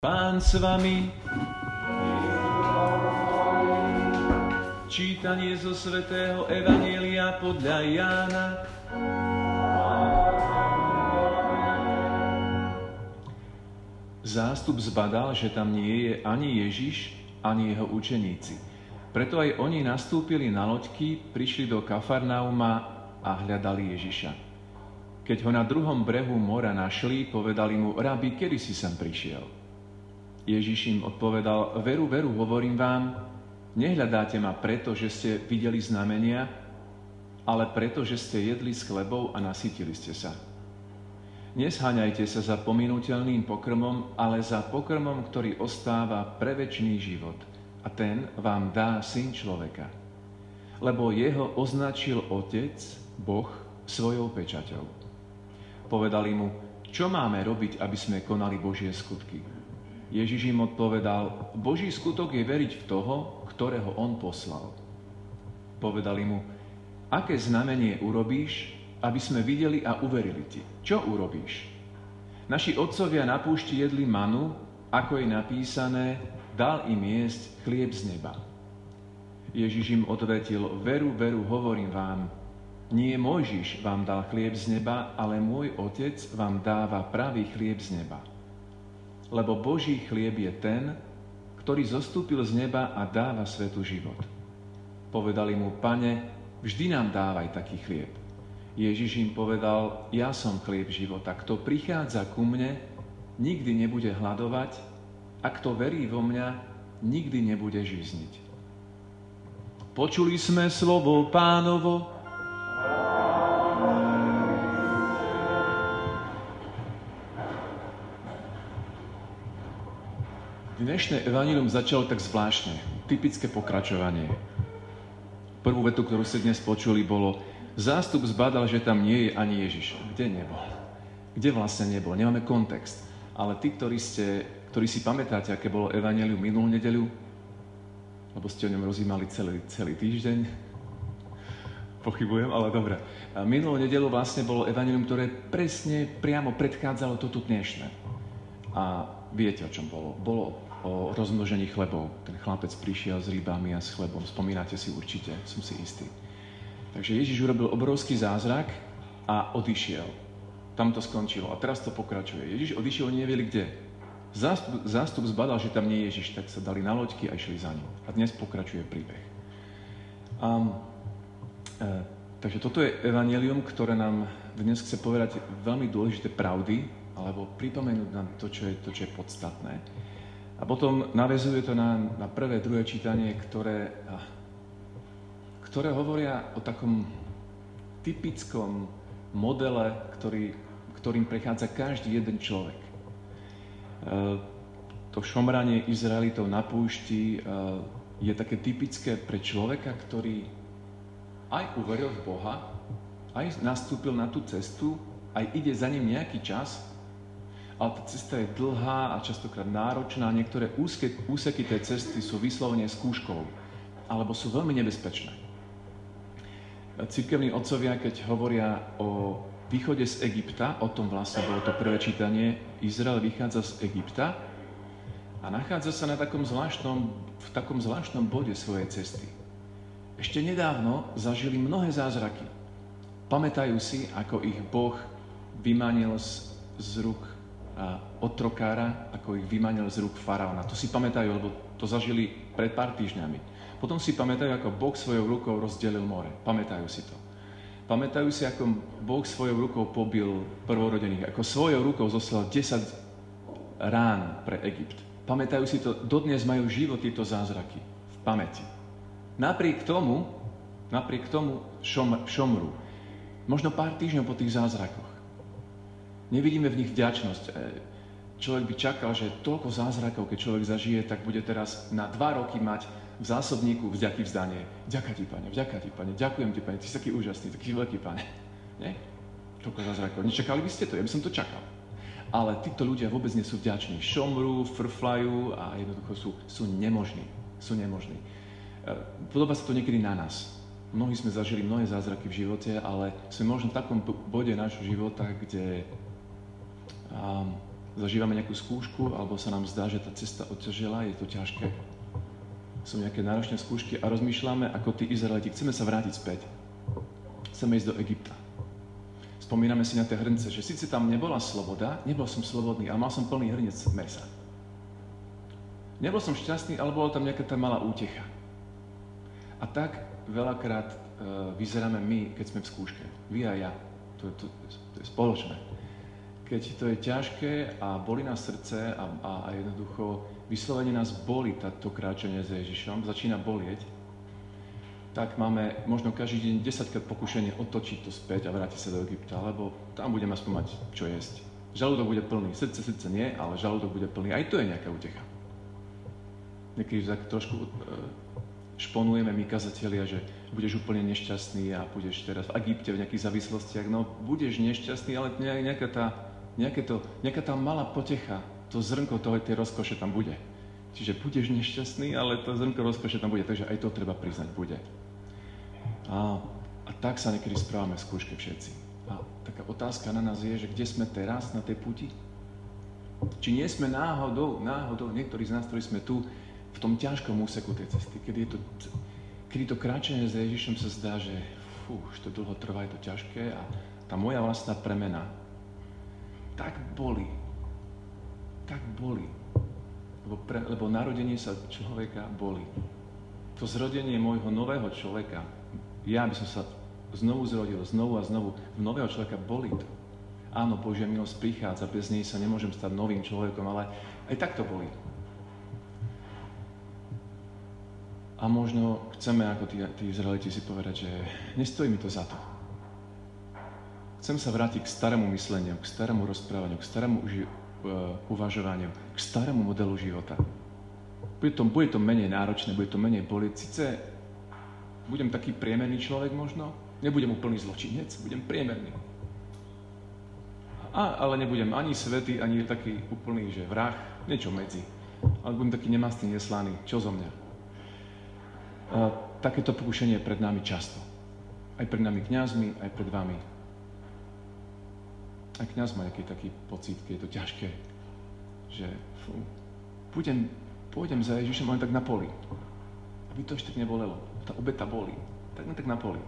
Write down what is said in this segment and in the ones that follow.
Pán s vami. Čítanie zo svätého Evanielia podľa Jána. Zástup zbadal, že tam nie je ani Ježiš, ani jeho učeníci. Preto aj oni nastúpili na loďky, prišli do Kafarnauma a hľadali Ježiša. Keď ho na druhom brehu mora našli, povedali mu, rabi, kedy si sem prišiel? Ježiš im odpovedal, veru, veru, hovorím vám, nehľadáte ma preto, že ste videli znamenia, ale preto, že ste jedli s chlebou a nasytili ste sa. Nesháňajte sa za pominuteľným pokrmom, ale za pokrmom, ktorý ostáva pre život. A ten vám dá syn človeka. Lebo jeho označil Otec, Boh, svojou pečaťou. Povedali mu, čo máme robiť, aby sme konali Božie skutky. Ježiš im odpovedal, Boží skutok je veriť v toho, ktorého on poslal. Povedali mu, aké znamenie urobíš, aby sme videli a uverili ti. Čo urobíš? Naši otcovia na púšti jedli manu, ako je napísané, dal im jesť chlieb z neba. Ježiš im odvetil, veru, veru, hovorím vám, nie Mojžiš vám dal chlieb z neba, ale môj Otec vám dáva pravý chlieb z neba lebo Boží chlieb je ten, ktorý zostúpil z neba a dáva svetu život. Povedali mu, pane, vždy nám dávaj taký chlieb. Ježiš im povedal, ja som chlieb života. Kto prichádza ku mne, nikdy nebude hľadovať a kto verí vo mňa, nikdy nebude žizniť. Počuli sme slovo pánovo, Dnešné evanílium začalo tak zvláštne, typické pokračovanie. Prvú vetu, ktorú ste dnes počuli, bolo zástup zbadal, že tam nie je ani Ježiš. Kde nebol? Kde vlastne nebol? Nemáme kontext. Ale tí, ktorí, ste, ktorí si pamätáte, aké bolo evanílium minulú nedeľu, lebo ste o ňom rozímali celý, celý týždeň, pochybujem, ale dobre. Minulú nedelu vlastne bolo evanelium, ktoré presne priamo predchádzalo toto dnešné. A viete, o čom bolo. Bolo o rozmnožení chlebov. Ten chlapec prišiel s rybami a s chlebom. Spomínate si určite, som si istý. Takže Ježiš urobil obrovský zázrak a odišiel. Tam to skončilo. A teraz to pokračuje. Ježiš odišiel, oni nevedeli kde. Zástup, zástup zbadal, že tam nie je Ježiš, tak sa dali na loďky a išli za ním. A dnes pokračuje príbeh. Um, e, takže toto je evanelium, ktoré nám dnes chce povedať veľmi dôležité pravdy, alebo pripomenúť nám to, čo je, to, čo je podstatné. A potom navezuje to na, na prvé, druhé čítanie, ktoré, ktoré hovoria o takom typickom modele, ktorý, ktorým prechádza každý jeden človek. E, to šomranie Izraelitov na púšti e, je také typické pre človeka, ktorý aj uveril v Boha, aj nastúpil na tú cestu, aj ide za ním nejaký čas, ale tá cesta je dlhá a častokrát náročná. Niektoré úzke, úseky tej cesty sú vyslovene skúškou, alebo sú veľmi nebezpečné. Cirkevní otcovia, keď hovoria o východe z Egypta, o tom vlastne bolo to prvé čítanie, Izrael vychádza z Egypta a nachádza sa na takom zvláštnom, v takom zvláštnom bode svojej cesty. Ešte nedávno zažili mnohé zázraky. Pamätajú si, ako ich Boh vymanil z, z rúk otrokára, ako ich vymanil z rúk faraóna. To si pamätajú, lebo to zažili pred pár týždňami. Potom si pamätajú, ako Boh svojou rukou rozdelil more. Pamätajú si to. Pamätajú si, ako Boh svojou rukou pobil prvorodených, ako svojou rukou zoslal 10 rán pre Egypt. Pamätajú si to, dodnes majú život tieto zázraky v pamäti. Napriek tomu, napriek tomu šom, šomru. Možno pár týždňov po tých zázrakoch Nevidíme v nich vďačnosť. E, človek by čakal, že toľko zázrakov, keď človek zažije, tak bude teraz na dva roky mať v zásobníku vďaky vzdanie. Ďakujem ti, pane, vďaka ti, pane, ďakujem ti, pane, ty si taký úžasný, taký veľký, pane. Nie? Toľko zázrakov. Nečakali by ste to? Ja by som to čakal. Ale títo ľudia vôbec nie sú vďační. Šomru, frflajú a jednoducho sú, sú nemožní. Sú nemožní. E, podobá sa to niekedy na nás. Mnohí sme zažili mnohé zázraky v živote, ale sme možno v takom bode nášho života, kde zažívame nejakú skúšku, alebo sa nám zdá, že tá cesta odťažila, je to ťažké. Sú nejaké náročné skúšky a rozmýšľame ako tí Izraeliti. Chceme sa vrátiť späť. Chceme ísť do Egypta. Spomíname si na tie hrnce, že síce tam nebola sloboda, nebol som slobodný, ale mal som plný hrnec mesa. Nebol som šťastný, ale bola tam nejaká tá malá útecha. A tak veľakrát e, vyzeráme my, keď sme v skúške. Vy a ja. To, to, to je spoločné. Keď to je ťažké a boli nás srdce a, a, a jednoducho vyslovene nás boli táto kráčanie s Ježišom, začína bolieť, tak máme možno každý deň 10 krát pokušenie otočiť to späť a vrátiť sa do Egypta, lebo tam budeme aspoň mať čo jesť. Žalúdok bude plný, srdce srdce nie, ale žalúdok bude plný. Aj to je nejaká utecha. Niekedy tak trošku e, šponujeme my kazatelia, že budeš úplne nešťastný a budeš teraz v Egypte v nejakých závislostiach. No, budeš nešťastný, ale nejaká tá, nejaké to, nejaká tá malá potecha, to zrnko toho, tej rozkoše tam bude. Čiže budeš nešťastný, ale to zrnko rozkoše tam bude, takže aj to treba priznať, bude. A, a tak sa niekedy správame v skúške všetci. A taká otázka na nás je, že kde sme teraz na tej puti? Či nie sme náhodou, náhodou, niektorí z nás, ktorí sme tu, v tom ťažkom úseku tej cesty, kedy, to, kedy to kráčanie s Ježišom sa zdá, že fú, už to dlho trvá, je to ťažké a tá moja vlastná premena tak boli, tak boli. Lebo, pre, lebo narodenie sa človeka boli. To zrodenie môjho nového človeka, ja by som sa znovu zrodil, znovu a znovu, v nového človeka boli to. Áno, Božia milosť prichádza, bez nej sa nemôžem stať novým človekom, ale aj tak to boli. A možno chceme, ako tí, tí Izraeliti, si povedať, že nestojí mi to za to. Chcem sa vrátiť k starému mysleniu, k starému rozprávaniu, k starému uži- uh, uvažovaniu, k starému modelu života. Bude to, bude to menej náročné, bude to menej bolieť. Sice budem taký priemerný človek možno, nebudem úplný zločinec, budem priemerný. A, ale nebudem ani svetý, ani taký úplný, že vrah, niečo medzi. Ale budem taký nemastný, neslaný. Čo zo mňa? A takéto pokušenie je pred nami často. Aj pred nami kňazmi, aj pred vami. Aj kňaz má nejaký taký pocit, keď je to ťažké, že fú, pôjdem, pôjdem za Ježišom len tak na poli. Aby to ešte tak nebolelo. Tá obeta boli. Tak len tak na poli.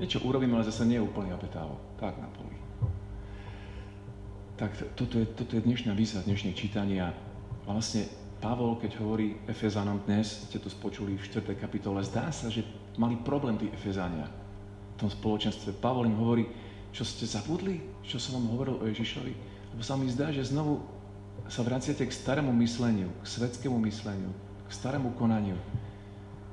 Niečo urobím, ale zase nie je úplne obetávo. Tak na poli. Tak toto je, toto je dnešná výzva, dnešné čítania. Vlastne Pavol, keď hovorí Efezanom dnes, ste to spočuli v 4. kapitole, zdá sa, že mali problém tí Efezania v tom spoločenstve. Pavol im hovorí, čo ste zabudli? Čo som vám hovoril o Ježišovi? Lebo sa mi zdá, že znovu sa vraciate k starému mysleniu, k svetskému mysleniu, k starému konaniu.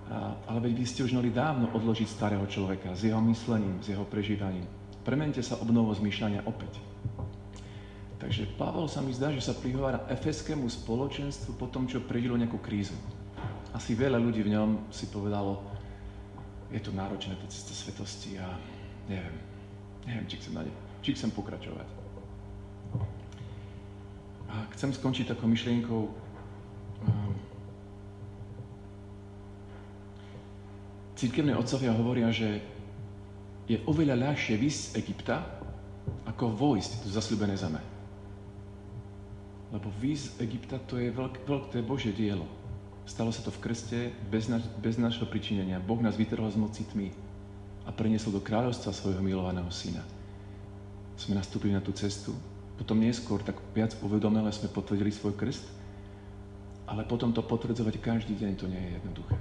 A, ale veď vy ste už mali dávno odložiť starého človeka s jeho myslením, s jeho prežívaním. Premente sa obnovo zmýšľania opäť. Takže Pavol sa mi zdá, že sa prihovára efeskému spoločenstvu po tom, čo prežilo nejakú krízu. Asi veľa ľudí v ňom si povedalo, je to náročné, tá cesta svetosti a neviem, Neviem, či chcem, dať, či chcem pokračovať. A chcem skončiť takou myšlienkou, um, Církevné otcovia hovoria, že je oveľa ľahšie vysť z Egypta, ako vojsť do zasľubené zeme. Lebo výjsť z Egypta to je veľké, veľké Božie dielo. Stalo sa to v krste bez, naš, bez našho pričinenia. Boh nás vytrhol z moci tmy a preniesol do kráľovstva svojho milovaného syna. Sme nastúpili na tú cestu, potom neskôr tak viac uvedomele sme potvrdili svoj krst, ale potom to potvrdzovať každý deň to nie je jednoduché.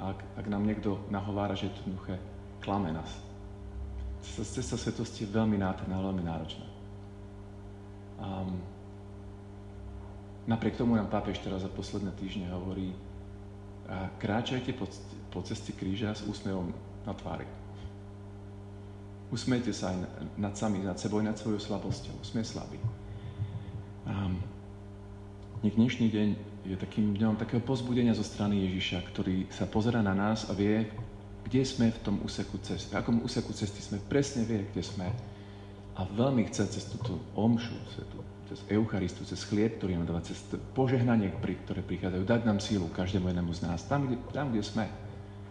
Ak, ak nám niekto nahovára, že je to jednoduché, klame nás. Cesta, cesta svetosti je veľmi nátrná, veľmi náročná. Um, napriek tomu nám pápež teraz za posledné týždne hovorí, kráčajte po, po ceste kríža s úsmevom na tvári. Usmejte sa aj nad sami, nad sebou, nad svojou slabosťou. Sme slabí. Um, nech dnešný deň je takým dňom takého pozbudenia zo strany Ježiša, ktorý sa pozera na nás a vie, kde sme v tom úseku cesty. V akom úseku cesty sme, presne vie, kde sme. A veľmi chce cez túto omšu, cez Eucharistu, cez chlieb, ktorý nám dáva, cez požehnanie, ktoré prichádzajú, dať nám sílu každému jednému z nás, tam, kde, tam, kde sme.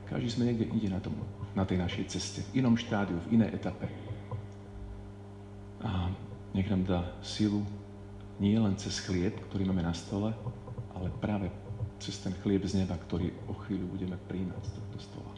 Každý sme niekde ide na, tom, na tej našej ceste, v inom štádiu, v inej etape. A nech nám dá silu nie len cez chlieb, ktorý máme na stole, ale práve cez ten chlieb z neba, ktorý o chvíľu budeme príjmať z tohto stola.